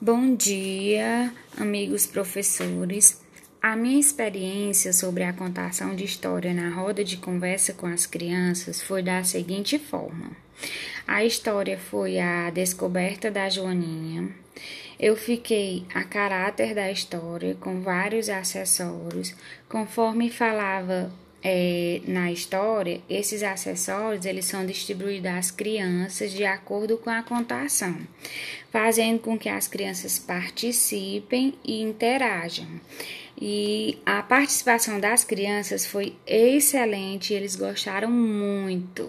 Bom dia, amigos professores. A minha experiência sobre a contação de história na roda de conversa com as crianças foi da seguinte forma: a história foi a descoberta da Joaninha. Eu fiquei a caráter da história com vários acessórios, conforme falava é, na história, esses acessórios eles são distribuídos às crianças de acordo com a contação, fazendo com que as crianças participem e interajam. E a participação das crianças foi excelente, eles gostaram muito.